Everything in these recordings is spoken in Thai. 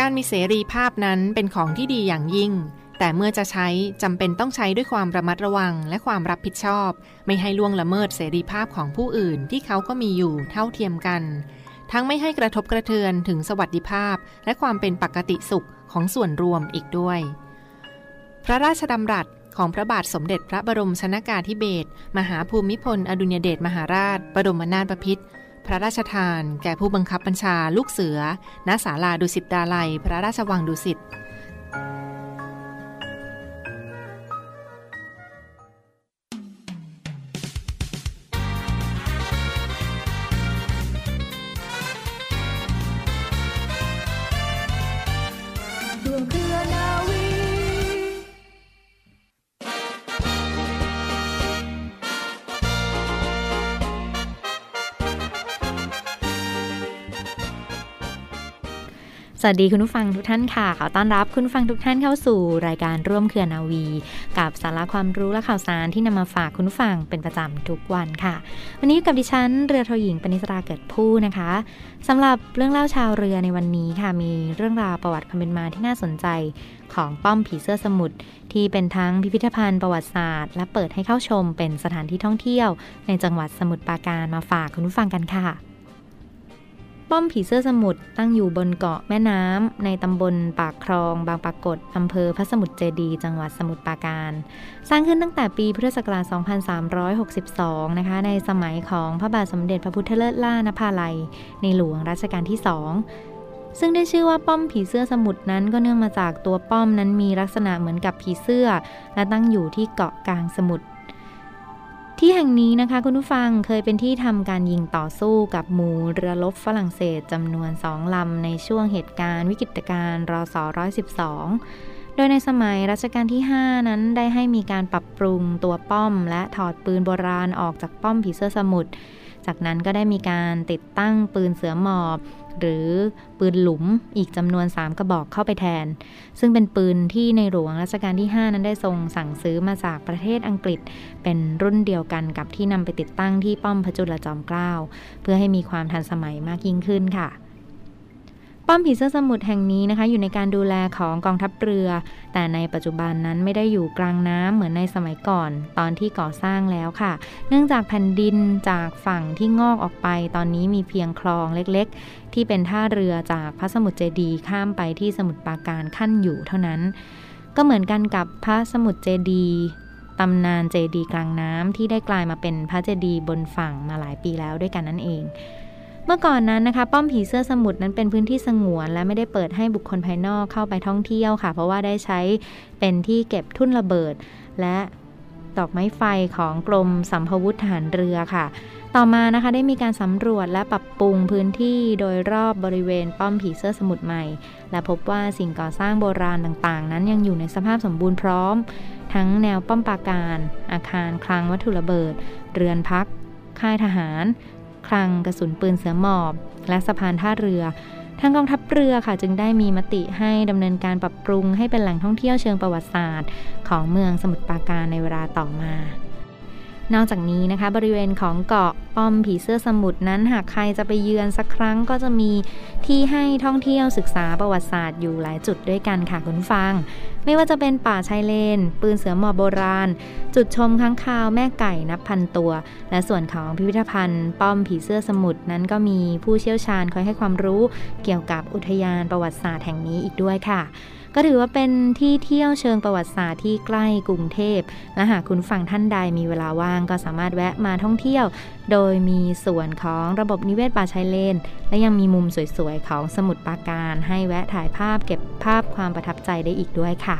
การมีเสรีภาพนั้นเป็นของที่ดีอย่างยิ่ง แต่เมื่อจะใช้จำเป็นต้องใช้ด้วยความระมัดระวังและความรับผิดชอบ ไม่ให้ล่วงละเมิดเสรีภาพของผู้อื่นที่เขาก็มีอยู่เท่าเทียมกัน ทั้งไม่ให้กระทบกระเทือนถึงสวัสดิภาพ และความเป็นปกติสุขของส่วนรวมอีกด้วย พระราชดำรัสของพระบาทสมเด็จพระบรมชนากาธิเบศรมหาภูมิพล อดุญเดชมหาราช บรมนาถบพิตร พระราชทาน แก่ผู้บังคับบัญชาลูกเสือ ณ ศาลาดุสิตดาลัย พระราชวังดุสิต สวัสดีคุณผู้ฟังทุกท่านค่ะขอต้อนรับคุณผู้ฟังทุกท่านเข้าสู่รายการร่วมเครือนาวี กับสาระความรู้และข่าวสารที่นำมาฝากคุณผู้ฟังเป็นประจำทุกวันค่ะ วันนี้กับดิฉันเรือโทหญิงปณิสราเกิดผู้นะคะสำหรับเรื่องเล่าชาวเรือในวันนี้ค่ะ มีเรื่องราวประวัติความเป็นมาที่น่าสนใจของป้อมผีเสื้อสมุทรที่เป็นทั้งพิพิธภัณฑ์ประวัติศาสตร์ และเปิดให้เข้าชมเป็นสถานที่ท่องเที่ยว ในจังหวัดสมุทรปราการมาฝากคุณผู้ฟังกันค่ะ ป้อมผีเสื้อสมุทรตั้งอยู่บนเกาะแม่น้ำในตำบลปากคลองบางปรากฏอำเภอพระสมุทรเจดี จังหวัดสมุทรปราการ สร้างขึ้นตั้งแต่ปีพุทธศักราช 2362 นะคะ ในสมัยของพระบาทสมเด็จพระพุทธเลิศล่านภาลัย ในหลวงรัชกาลที่2ซึ่งได้ชื่อว่าป้อมผีเสื้อสมุทรนั้นก็เนื่องมาจากตัวป้อมนั้นมีลักษณะเหมือนกับผีเสื้อ และตั้งอยู่ที่เกาะกลางสมุทร ที่แห่งนี้นะคะคุณผู้ฟังเคยเป็นที่ทำการยิงต่อสู้กับหมู่เรือรบฝรั่งเศสจำนวนสองลำในช่วงเหตุการณ์วิกฤตการณ์รศ112 โดยในสมัยรัชกาลที่ 5 นั้นได้ให้มีการปรับปรุงตัวป้อม และถอดปืนโบราณออกจากป้อมผีเสื้อสมุทรจากนั้นก็ได้มีการติดตั้งปืนเสือหมอบ หรือปืนหลุมอีกจำนวน 3 กระบอกเข้าไปแทน ซึ่งเป็นปืนที่ในหลวงรัชกาลที่ 5 นั้นได้ทรงสั่งซื้อมาจากประเทศอังกฤษ เป็นรุ่นเดียวกันกับที่นำไปติดตั้งที่ป้อมพระจุลจอมเกล้าเพื่อให้มีความทันสมัยมากยิ่งขึ้นค่ะ ป้อมผีเสื้อสมุทรแห่งนี้นะคะ อยู่ในการดูแลของกองทัพเรือ แต่ในปัจจุบันนั้นไม่ได้อยู่กลางน้ำเหมือนในสมัยก่อน ตอนที่ก่อสร้างแล้วค่ะ เนื่องจากแผ่นดินจากฝั่งที่งอกออกไป ตอนนี้มีเพียงคลองเล็กๆ ที่เป็นท่าเรือจากพระสมุทรเจดีข้ามไปที่สมุทรปราการขั้นอยู่เท่านั้น ก็เหมือนกันกับพระสมุทรเจดีตำนานเจดีกลางน้ำที่ได้กลายมาเป็นพระเจดีบนฝั่งมาหลายปีแล้วด้วยกันนั่นเอง เมื่อก่อนนั้นนะคะ ป้อมผีเสื้อสมุทรนั้นเป็นพื้นที่สงวน และไม่ได้เปิดให้บุคคลภายนอกเข้าไปท่องเที่ยวค่ะ เพราะว่าได้ใช้เป็นที่เก็บทุ่นระเบิด และดอกไม้ไฟของกรมสัมภวุธทหารเรือค่ะ ต่อมานะคะได้มีการสำรวจและปรับปรุงพื้นที่โดยรอบบริเวณป้อมผีเสื้อสมุทรใหม่ และพบว่าสิ่งก่อสร้างโบราณต่างๆ นั้นยังอยู่ในสภาพสมบูรณ์พร้อม ทั้งแนวป้อมปราการ อาคารคลังวัตถุระเบิด เรือนพัก ค่ายทหาร คลังกระสุนปืนเสือหมอบ และสะพานท่าเรือ ทางกองทัพเรือค่ะจึงได้มีมติให้ดำเนินการปรับปรุงให้เป็นแหล่งท่องเที่ยวเชิงประวัติศาสตร์ ของเมืองสมุทรปราการในเวลาต่อมา นอกจากนี้นะคะบริเวณของเกาะป้อมผีเสื้อสมุทรนั้นหากใครจะไปเยือนสักครั้งก็จะมีที่ให้ท่องเที่ยวศึกษาประวัติศาสตร์อยู่หลายจุดด้วยกันค่ะคุณฟัง ไม่ว่าจะเป็นป่าชายเลน ปืนเสือหมอบโบราณ จุดชมค้างคาวแม่ไก่นับพันตัว และส่วนของพิพิธภัณฑ์ป้อมผีเสื้อสมุทรนั้นก็มีผู้เชี่ยวชาญคอยให้ความรู้เกี่ยวกับอุทยานประวัติศาสตร์แห่งนี้อีกด้วยค่ะ ก็ถือว่าเป็นที่เที่ยวเชิงประวัติศาสตร์ที่ใกล้กรุงเทพ และหากคุณฟังท่านใดมีเวลาว่างก็สามารถแวะมาท่องเที่ยว โดยมีส่วนของระบบนิเวศป่าชายเลน และยังมีมุมสวยๆ ของสมุดปราการ ให้แวะถ่ายภาพเก็บภาพความประทับใจได้อีกด้วยค่ะ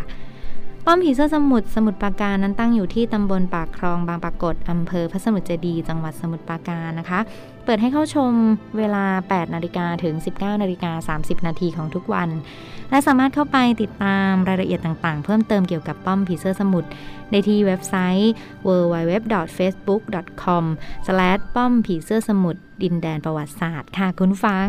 ป้อมผีเสื้อสมุทรสมุทรปราการนั้นตั้งอยู่ที่ตำบลปากคลองบางปรากฏอำเภอพระสมุทรเจดี จังหวัดสมุทรปราการนะคะ เปิดให้เข้าชมเวลา 8 นาฬิกาถึง 19 นาฬิกา 30 นาทีของทุกวัน และสามารถเข้าไปติดตามรายละเอียดต่างๆ เพิ่มเติมเกี่ยวกับป้อมผีเสื้อสมุทรได้ที่เว็บไซต์ www.facebook.com ป้อมผีเสื้อสมุทรดินแดนประวัติศาสตร์ค่ะคุณฟัง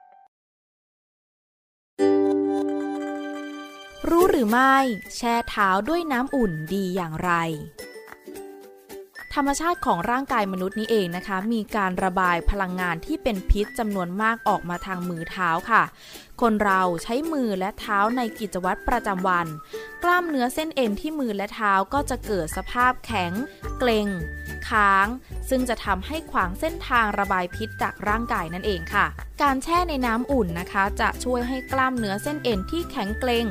รู้หรือไม่ แช่เท้าด้วยน้ำอุ่นดีอย่างไร ธรรมชาติของร่างกายมนุษย์นี้เองนะคะ มีการระบายพลังงานที่เป็นพิษจำนวนมากออกมาทางมือเท้าค่ะ คนเราใช้มือและเท้าในกิจวัตรประจำวัน กล้ามเนื้อเส้นเอ็นที่มือและเท้าก็จะเกิดสภาพแข็ง เกร็ง ค้าง ซึ่งจะทำให้ขวางเส้นทางระบายพิษจากร่างกายนั่นเองค่ะ การแช่ในน้ำอุ่นนะคะ จะช่วยให้กล้ามเนื้อเส้นเอ็นที่แข็งเกร็ง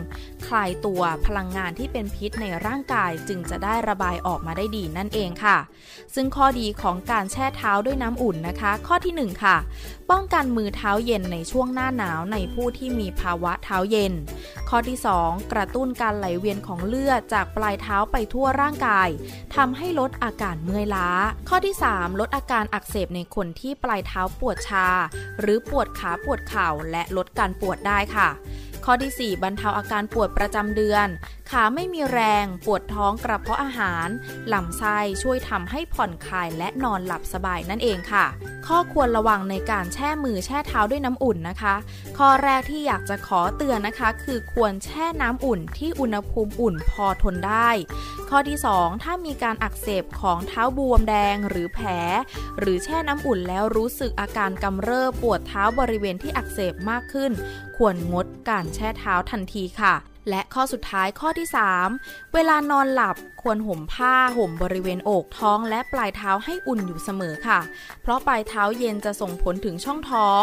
คลายตัวพลังงานที่เป็นพิษในร่างกายจึงจะได้ระบายออกมาได้ดีนั่นเองค่ะ ซึ่งข้อดีของการแช่เท้าด้วยน้ำอุ่นนะคะ ข้อที่ 1 ค่ะ ป้องกันมือเท้าเย็นในช่วงหน้าหนาวในผู้ที่มีภาวะเท้าเย็น ข้อที่ 2 กระตุ้นการไหลเวียนของเลือดจากปลายเท้าไปทั่วร่างกายทำให้ลดอาการเมื่อยล้า ข้อที่ 3 ลดอาการอักเสบในคนที่ปลายเท้าปวดชา หรือปวดขาปวดเข่าและลดการปวดได้ค่ะข้อที่ 4 บรรเทาอาการปวดประจำเดือน ขาไม่มีแรง ปวดท้องกระเพาะอาหารลำไส้ช่วยทำให้ผ่อนคลายและนอนหลับสบายนั่นเองค่ะ ข้อควรระวังในการแช่มือแช่เท้าด้วยน้ำอุ่นนะคะ ข้อแรกที่อยากจะขอเตือนนะคะ คือควรแช่น้ำอุ่นที่อุณหภูมิอุ่นพอทนได้ ข้อที่ 2 ถ้ามีการอักเสบของเท้าบวมแดงหรือแผล หรือแช่น้ำอุ่นแล้วรู้สึกอาการกำเริบปวดเท้าบริเวณที่อักเสบมากขึ้น ควรงดการแช่เท้าทันทีค่ะ และข้อสุดท้ายข้อที่ 3 เวลานอนหลับควรห่มผ้าห่มบริเวณอกท้องและปลายเท้าให้อุ่นอยู่เสมอค่ะ เพราะปลายเท้าเย็นจะส่งผลถึงช่องท้อง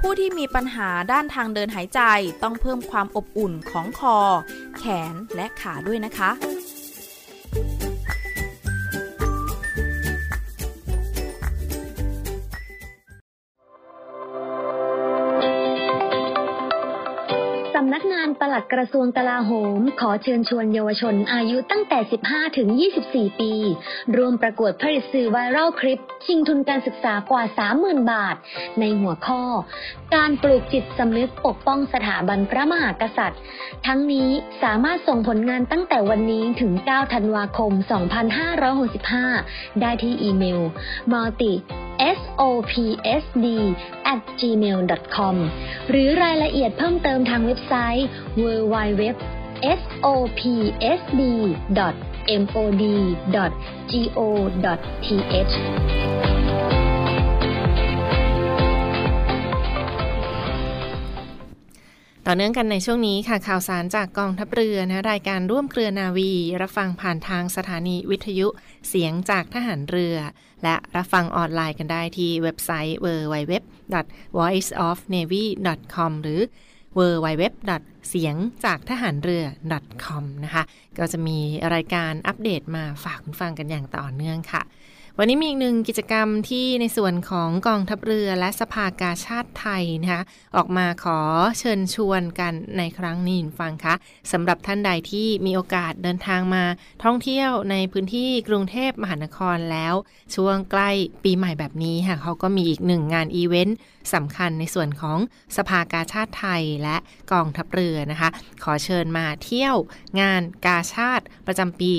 ผู้ที่มีปัญหาด้านทางเดินหายใจต้องเพิ่มความอบอุ่นของคอ แขนและขาด้วยนะคะ นักงานปลัดกระทรวงกลาโหม ขอเชิญชวนเยาวชนอายุตั้งแต่ 15 ถึง 24 ปีรวมประกวดผลิตสื่อไวรัลคลิป ชิงทุนการศึกษากว่า 30,000 บาท ในหัวข้อ การปลูกจิตสำนึกปกป้องสถาบันพระมหากษัตริย์ ทั้งนี้สามารถส่งผลงานตั้งแต่วันนี้ถึง 9 ธันวาคม 2565 ได้ที่อีเมล multi sopsd at gmail com หรือรายละเอียดเพิ่มเติมทางเว็บไซต์ www.sopsd.mod.go.th ต่อเนื่องกันในช่วงนี้ค่ะข่าวสารจากกองทัพเรือนะรายการร่วมเครือนาวี รับฟังผ่านทางสถานีวิทยุเสียงจากทหารเรือ และรับฟังออนไลน์กันได้ที่เว็บไซต์ www.voiceofnavy.com หรือ www. เสียงจากทหารเรือ .com นะคะ ก็จะมีรายการอัปเดตมาฝากคุณฟังกันอย่างต่อเนื่องค่ะ วันนี้มีอีกหนึ่งกิจกรรมที่ในส่วนของกองทัพเรือและสภากาชาติไทยนะคะออกมาขอเชิญชวนกันในครั้งนี้ฟังคะสำหรับท่านใดที่มีโอกาสเดินทางมาท่องเที่ยวในพื้นที่กรุงเทพมหานครแล้ว ช่วงใกล้ปีใหม่แบบนี้ค่ะเขาก็มีอีกหนึ่งงานอีเวนต์สำคัญในส่วนของสภากาชาติไทยและกองทัพเรือนะคะ ขอเชิญมาเที่ยวงานกาชาติประจำปี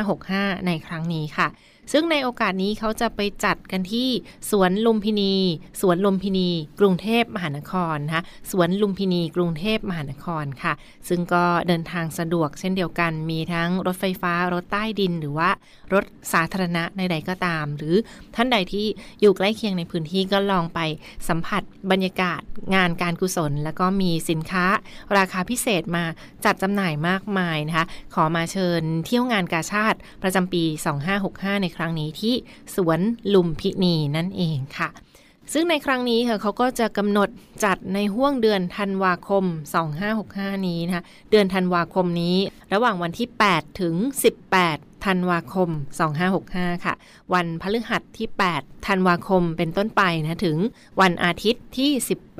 2565 ในครั้งนี้ค่ะ ซึ่งในโอกาสนี้เขาจะไปจัดกันที่สวนลุมพินี สวนลุมพินี กรุงเทพมหานครนะคะสวนลุมพินีกรุงเทพมหานครค่ะ ซึ่งก็เดินทางสะดวกเช่นเดียวกัน มีทั้งรถไฟฟ้ารถใต้ดินหรือว่ารถสาธารณะใดๆก็ตาม หรือท่านใดที่อยู่ใกล้เคียงในพื้นที่ก็ลองไปสัมผัสบรรยากาศงานการกุศล แล้วก็มีสินค้าราคาพิเศษมาจัดจำหน่ายมากมายนะคะขอมาเชิญเที่ยวงานกาชาติประจำปี 2565 ในครั้งนี้ที่สวนลุมพินีนั่นเองค่ะซึ่งในครั้งนี้ค่ะเขาก็จะกำหนดจัดในห่วงเดือนธันวาคม 2565 นี้นะคะเดือนธันวาคมนี้ ระหว่างวันที่ 8 ถึง 18 ธันวาคม 2565 ค่ะ วันพฤหัสที่ 8 ธันวาคมเป็นต้นไปนะถึงวันอาทิตย์ที่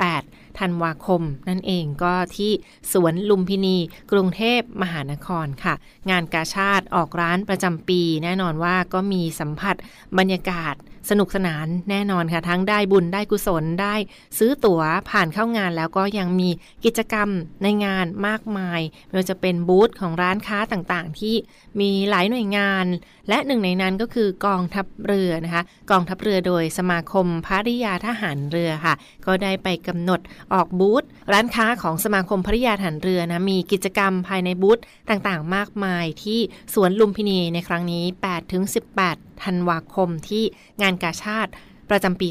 18 ธันวาคม นั่นเองก็ที่สวนลุมพินี กรุงเทพมหานครค่ะ งานกาชาติออกร้านประจำปี แน่นอนว่าก็มีสัมผัสบรรยากาศ สนุกสนานแน่นอนค่ะ ทั้งได้บุญได้กุศลได้ซื้อตั๋วผ่านเข้างานแล้วก็ยังมีกิจกรรมในงานมากมายไม่ว่าจะเป็นบูธของร้านค้าต่างๆ ที่มีหลายหน่วยงาน และหนึ่งในนั้นก็คือกองทัพเรือนะคะ กองทัพเรือโดยสมาคมภริยาทหารเรือค่ะ ก็ได้ไปกำหนดออกบูธร้านค้าของสมาคมภริยาทหารเรือนะมีกิจกรรมภายในบูธต่างๆ มากมายที่สวนลุมพินีในครั้งนี้8-18 ธันวาคมที่งานกาชาติประจำปี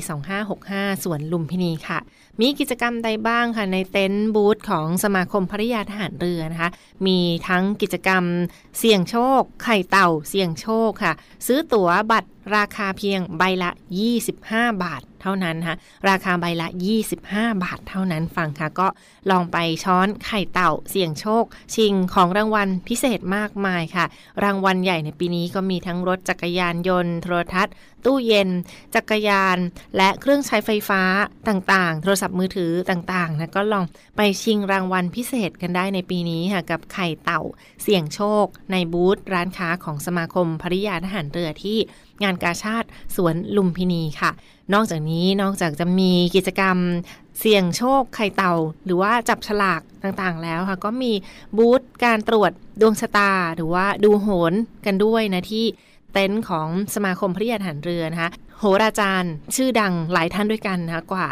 2565 สวนลุมพินีค่ะ มีกิจกรรมใดบ้างค่ะในเต็นท์บูธของสมาคมภริยาทหารเรือนะคะ มีทั้งกิจกรรมเสี่ยงโชค ไข่เต่าเสี่ยงโชคค่ะ ซื้อตั๋วบัตรราคาเพียงใบละ 25 บาทเท่านั้นนะคะราคาใบละ 25 บาทเท่านั้นฟังค่ะ ก็ลองไปช้อนไข่เต่าเสี่ยงโชค ชิงของรางวัลพิเศษมากมายค่ะ รางวัลใหญ่ในปีนี้ก็มีทั้งรถจักรยานยนต์ โทรทัศน์ ตู้เย็น จักรยาน และเครื่องใช้ไฟฟ้าต่างๆ โทรศัศัพท์มือถือต่างๆนะก็ลองไปชิงรางวัลพิเศษกันได้ในปีนี้ค่ะกับไข่เต่าเสี่ยงโชค ในบูธร้านค้าของสมาคมภริยาทหารเรือที่งานกาชาติสวนลุมพินีค่ะ นอกจากนี้นอกจากจะมีกิจกรรมเสี่ยงโชคไข่เต่า หรือว่าจับฉลากต่างๆแล้วค่ะ ก็มีบูธการตรวจดวงชะตา หรือว่าดูโหนกันด้วยนะที่เต็นท์ของสมาคมพริยาฐานเรือนะคะ โหราจารย์ ชื่อดังหลายท่านด้วยกันนะคะกว่า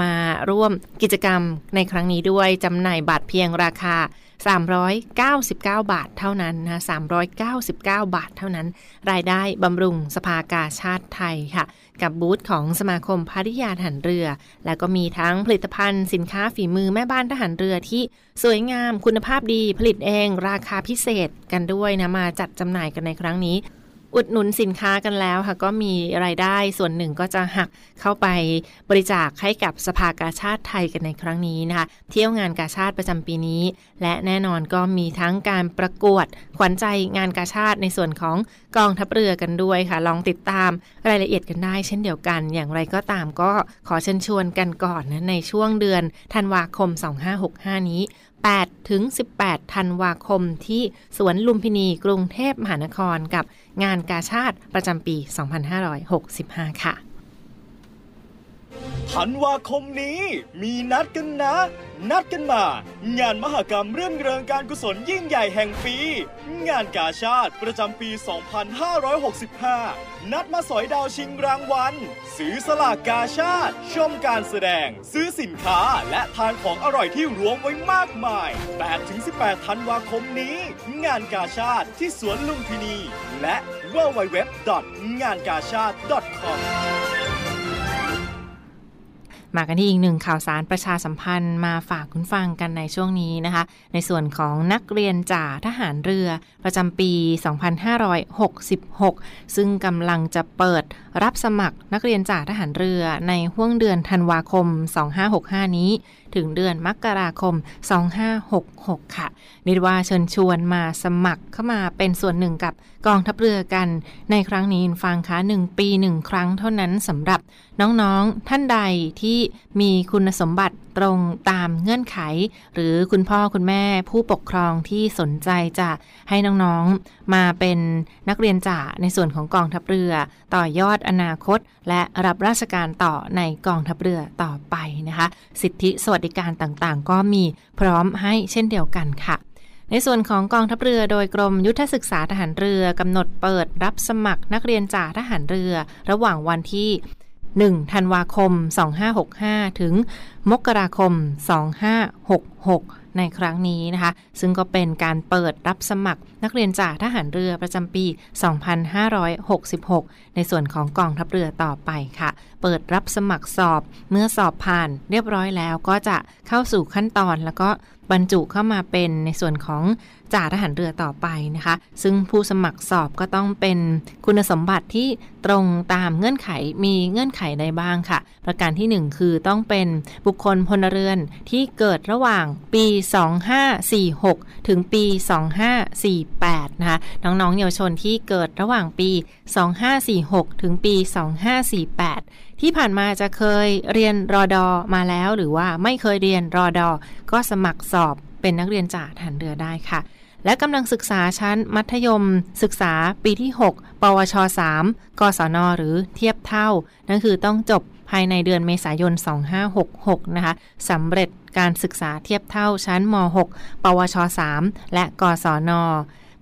มาร่วมกิจกรรมในครั้งนี้ด้วยจำหน่ายบัตรเพียงราคา 399 บาทเท่านั้นนะ399 บาทเท่านั้น รายได้บำรุงสภากาชาติไทยค่ะ กับบูธของสมาคมพาริยาทหารเรือ แล้วก็มีทั้งผลิตภัณฑ์สินค้าฝีมือแม่บ้านทหารเรือที่สวยงามคุณภาพดีผลิตเองราคาพิเศษกันด้วยนะมาจัดจำหน่ายกันในครั้งนี้ อุดหนุนสินค้ากันแล้วค่ะ ก็มีรายได้ส่วนหนึ่งก็จะหักเข้าไปบริจาคให้กับสภากาชาติไทยกันในครั้งนี้นะคะ เที่ยวงานกาชาติประจำปีนี้ และแน่นอนก็มีทั้งการประกวดขวัญใจงานกาชาติในส่วนของ กองทัพเรือกันด้วยค่ะ ลองติดตามรายละเอียดกันได้เช่นเดียวกัน อย่างไรก็ตามก็ขอเชิญชวนกันก่อนนะในช่วงเดือนธันวาคม 2565 นี้ 8 ถึง 18 ธันวาคมที่สวนลุมพินีกรุงเทพมหานครกับงานกาชาติประจำปี 2565 ค่ะ ธันวาคมนี้มีนัดกันนะ นัดกันมา งานมหกรรมเรื่องเริงการกุศลยิ่งใหญ่แห่งปี งานกาชาติประจำปี 2565 นัดมาสอยดาวชิงรางวัลซื้อสลากกาชาติ ชมการแสดง ซื้อสินค้าและทานของอร่อยที่รวมไว้มากมาย 8-18 ธันวาคมนี้ งานกาชาติที่สวนลุมพินี และ www. มากันที่อีกหนึ่งข่าวสารประชาสัมพันธ์มาฝากคุณฟังกันในช่วงนี้นะคะ ในส่วนของนักเรียนจ่าทหารเรือ ประจำปี 2566 ซึ่งกำลังจะเปิดรับสมัครนักเรียนจ่าทหารเรือในห่วงเดือนธันวาคม 2565 นี้ถึงเดือนมกราคม 2566 ค่ะนิดว่าเชิญชวนมาสมัครเข้ามาเป็นส่วนหนึ่งกับกองทัพเรือกัน ในครั้งนี้ฟังคะหนึ่งปีหนึ่งครั้งเท่านั้นสำหรับน้องๆท่านใดที่มีคุณสมบัติตรงตามเงื่อนไข หรือคุณพ่อคุณแม่ผู้ปกครองที่สนใจจะให้น้องๆมาเป็นนักเรียนจ่าในส่วนของกองทัพเรือ ต่อยอดอนาคต และรับราชการต่อในกองทัพเรือต่อไปนะคะ สิทธิสวัสดิการต่างๆ ก็มีพร้อมให้เช่นเดียวกันค่ะ ในส่วนของกองทัพเรือโดยกรมยุทธศึกษาทหารเรือกำหนดเปิดรับสมัครนักเรียนจ่าทหารเรือ ระหว่างวันที่1ธันวาคม 2565 ถึง มกราคม 2566 ในครั้งนี้นะคะ ซึ่งก็เป็นการเปิดรับสมัครนักเรียนจ่าทหารเรือประจำปี 2566 ในส่วนของกองทัพเรือต่อไปค่ะ เปิดรับสมัครสอบ เมื่อสอบผ่านเรียบร้อยแล้วก็จะเข้าสู่ขั้นตอนแล้วก็บรรจุเข้ามาเป็นในส่วนของ จ่าทหารเรือต่อไปนะคะ ซึ่งผู้สมัครสอบก็ต้องเป็นคุณสมบัติที่ตรงตามเงื่อนไขมีเงื่อนไขใดบ้างค่ะ ประการที่ 1 คือต้องเป็นบุคคลพลเรือนที่เกิดระหว่างปี 2546 ถึงปี 2548 นะคะ น้องๆเยาวชนที่เกิดระหว่างปี 2546 ถึงปี 2548ที่ผ่านมาจะเคยเรียนรอดอมาแล้วหรือว่าไม่เคยเรียนรอดอก็สมัครสอบ เป็นนักเรียนจ่าทหารเรือได้ค่ะ และกำลังศึกษาชั้นมัธยม ศึกษาปีที่ 6 ปวช 3 กศน หรือเทียบเท่า นั่นคือต้องจบภายในเดือนเมษายน 2566 นะคะสำเร็จการศึกษาเทียบเท่าชั้นม .6 ปวช 3 และกศน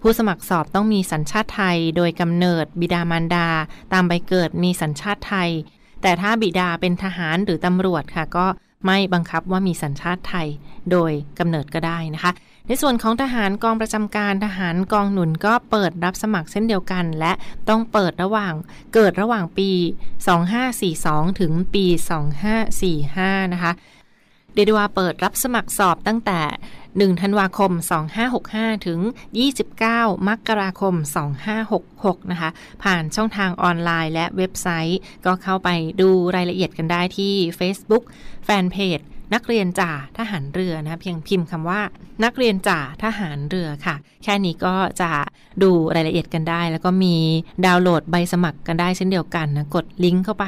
ผู้สมัครสอบต้องมีสัญชาติไทย โดยกำเนิดบิดามารดา ตามใบเกิดมีสัญชาติไทย แต่ถ้าบิดาเป็นทหารหรือตำรวจค่ะ ก็ ไม่บังคับว่ามีสัญชาติไทยโดยกำเนิดก็ได้นะคะ ในส่วนของทหารกองประจำการทหารกองหนุนก็เปิดรับสมัครเช่นเดียวกัน และต้องเปิดระหว่างเกิดระหว่างปี 2542 ถึงปี 2545 นะคะเดดว่าเปิดรับสมัครสอบตั้งแต่ 1 ธันวาคม 2565 ถึง 29 มกราคม 2566 นะคะ ผ่านช่องทางออนไลน์และเว็บไซต์ ก็เข้าไปดูรายละเอียดกันได้ที่ Facebook แฟนเพจ นักเรียนจ่าทหารเรือนะเพียงพิมพ์คำว่า นักเรียนจ่าทหารเรือค่ะ แค่นี้ก็จะดูรายละเอียดกันได้ แล้วก็มีดาวน์โหลดใบสมัครกันได้เช่นเดียวกันนะกดลิงก์เข้าไป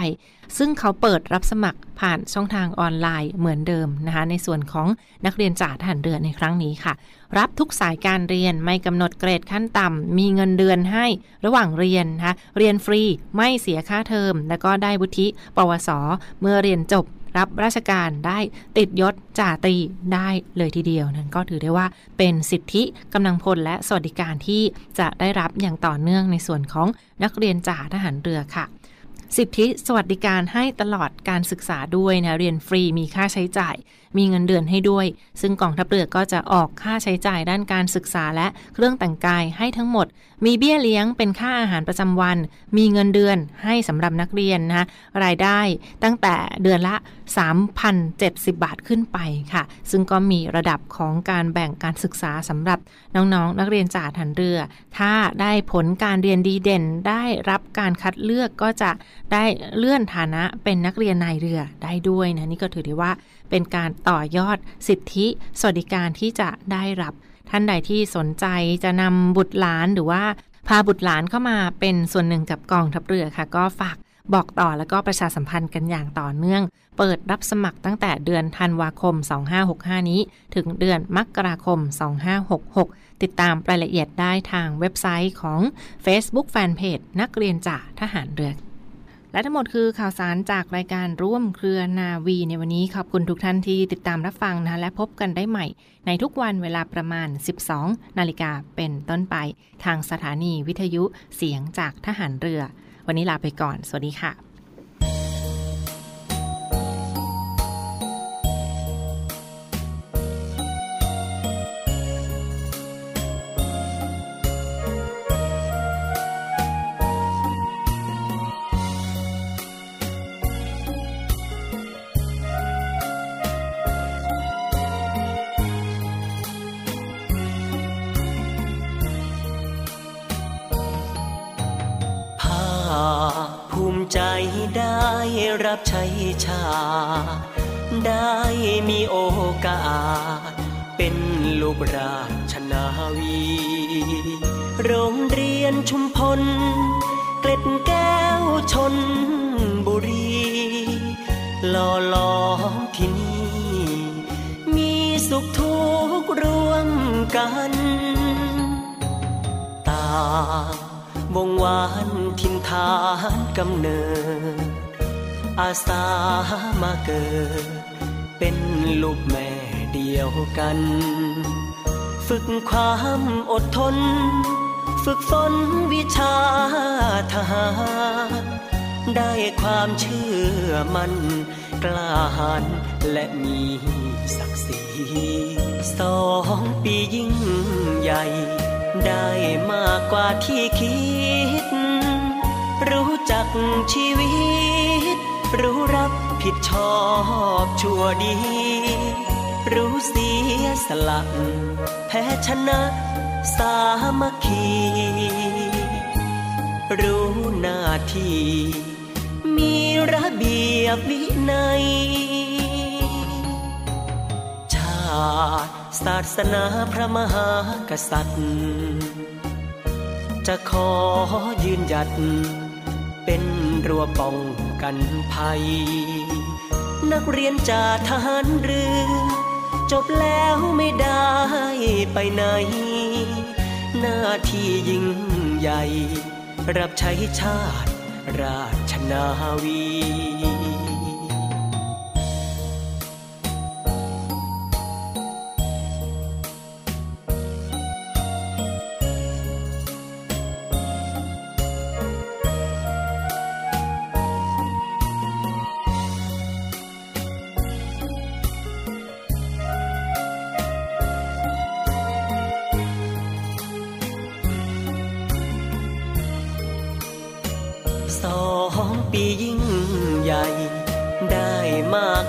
ซึ่งเขาเปิดรับสมัครผ่านช่องทางออนไลน์เหมือนเดิมนะคะในส่วนของนักเรียนจ่าทหารเรือในครั้งนี้ค่ะ รับทุกสายการเรียนไม่กำหนดเกรดขั้นต่ำมีเงินเดือนให้ระหว่างเรียนนะคะเรียนฟรีไม่เสียค่าเทอม แล้วก็ได้วุฒิปวส เมื่อเรียนจบ รับราชการได้ติดยศจ่าตรีได้เลยทีเดียว นั่นก็ถือได้ว่าเป็นสิทธิกำลังพลและสวัสดิการที่จะได้รับอย่างต่อเนื่องในส่วนของนักเรียนจ่าทหารเรือค่ะสิทธิสวัสดิการให้ตลอดการศึกษาด้วยนะเรียนฟรีมีค่าใช้จ่าย มีเงินเดือนให้ด้วย ซึ่งกองทัพเรือก็จะออกค่าใช้จ่ายด้านการศึกษาและเครื่องแต่งกายให้ทั้งหมด มีเบี้ยเลี้ยงเป็นค่าอาหารประจำวัน มีเงินเดือนให้สำหรับนักเรียนนะรายได้ตั้งแต่เดือนละ 3,070 บาทขึ้นไปค่ะ ซึ่งก็มีระดับของการแบ่งการศึกษาสำหรับน้องๆนนักเรียนจ่าทันเรือ ถ้าได้ผลการเรียนดีเด่นได้รับการคัดเลือกก็จะได้เลื่อนฐานะเป็นนักเรียนนายเรือได้ด้วยนะนี่ก็ถือได้ว่าเป็นการต่อยอดสิทธิสวัสดิการที่จะได้รับ ท่านใดที่สนใจจะนำบุตรหลานหรือว่าพาบุตรหลานเข้ามาเป็นส่วนหนึ่งกับกองทัพเรือค่ะ ก็ฝากบอกต่อแล้วก็ประชาสัมพันธ์กันอย่างต่อเนื่อง เปิดรับสมัครตั้งแต่เดือนธันวาคม 2565 นี้ ถึงเดือนมกราคม 2566 ติดตามรายละเอียดได้ทางเว็บไซต์ของ Facebook Fanpage นักเรียนจ่าทหารเรือ และทั้งหมดคือข่าวสารจากรายการร่วมเครือนาวีในวันนี้ขอบคุณทุกท่านที่ติดตามรับฟังนะและพบกันได้ใหม่ ในทุกวันเวลาประมาณ 12 นาฬิกาเป็นต้นไป ทางสถานีวิทยุเสียงจากทหารเรือ วันนี้ลาไปก่อน สวัสดีค่ะ รับใช้ชา ได้มีโอกาส เป็นลูกราชนาวี โรงเรียนชุมพล เกล็ดแก้วชนบุรีหล่อหลอมที่นี่ มีสุขทุกข์ร่วมกันตางวงวานทินฐานกำเนิด อาสามาเกิด เป็นลูกแม่เดียวกัน ฝึกความอดทน ฝึกฝนวิชาทหารได้ความเชื่อมันกล้าหาญและมีศักดิ์ศรีสองปียิ่งใหญ่ ได้มากกว่าที่คิด รู้จักชีวิต รู้รับผิดชอบชั่วดี รู้เสียสละแพ้ชนะ สามัคคี รู้หน้าที่ มีระเบียบวินัย ชาติศาสนาพระมหากษัตริย์ จะขอยืนหยัด เป็นรั้วป้อง กันภัย นักเรียนจากทหารเรือ จบแล้วไม่ได้ไปไหน หน้าที่ยิ่งใหญ่ รับใช้ชาติราชนาวี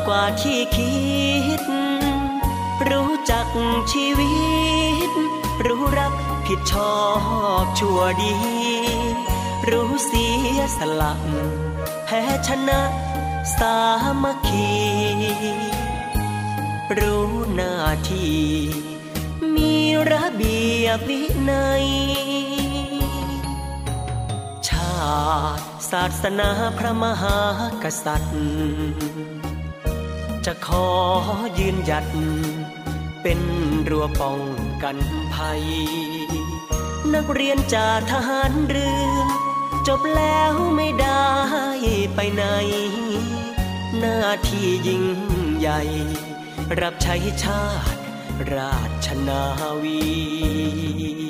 กว่าที่คิด รู้จักชีวิต รู้รักผิดชอบชั่วดี รู้เสียสละแพ้ชนะสามัคคี รู้หน้าที่ มีระเบียบวินัย ชาติศาสนาพระมหากษัตริย์ จะขอยืนหยัด เป็นรั้วป้องกันภัย นักเรียนจากทหารเรือ จบแล้วไม่ได้ไปไหน หน้าที่ยิ่งใหญ่ รับใช้ชาติราชนาวี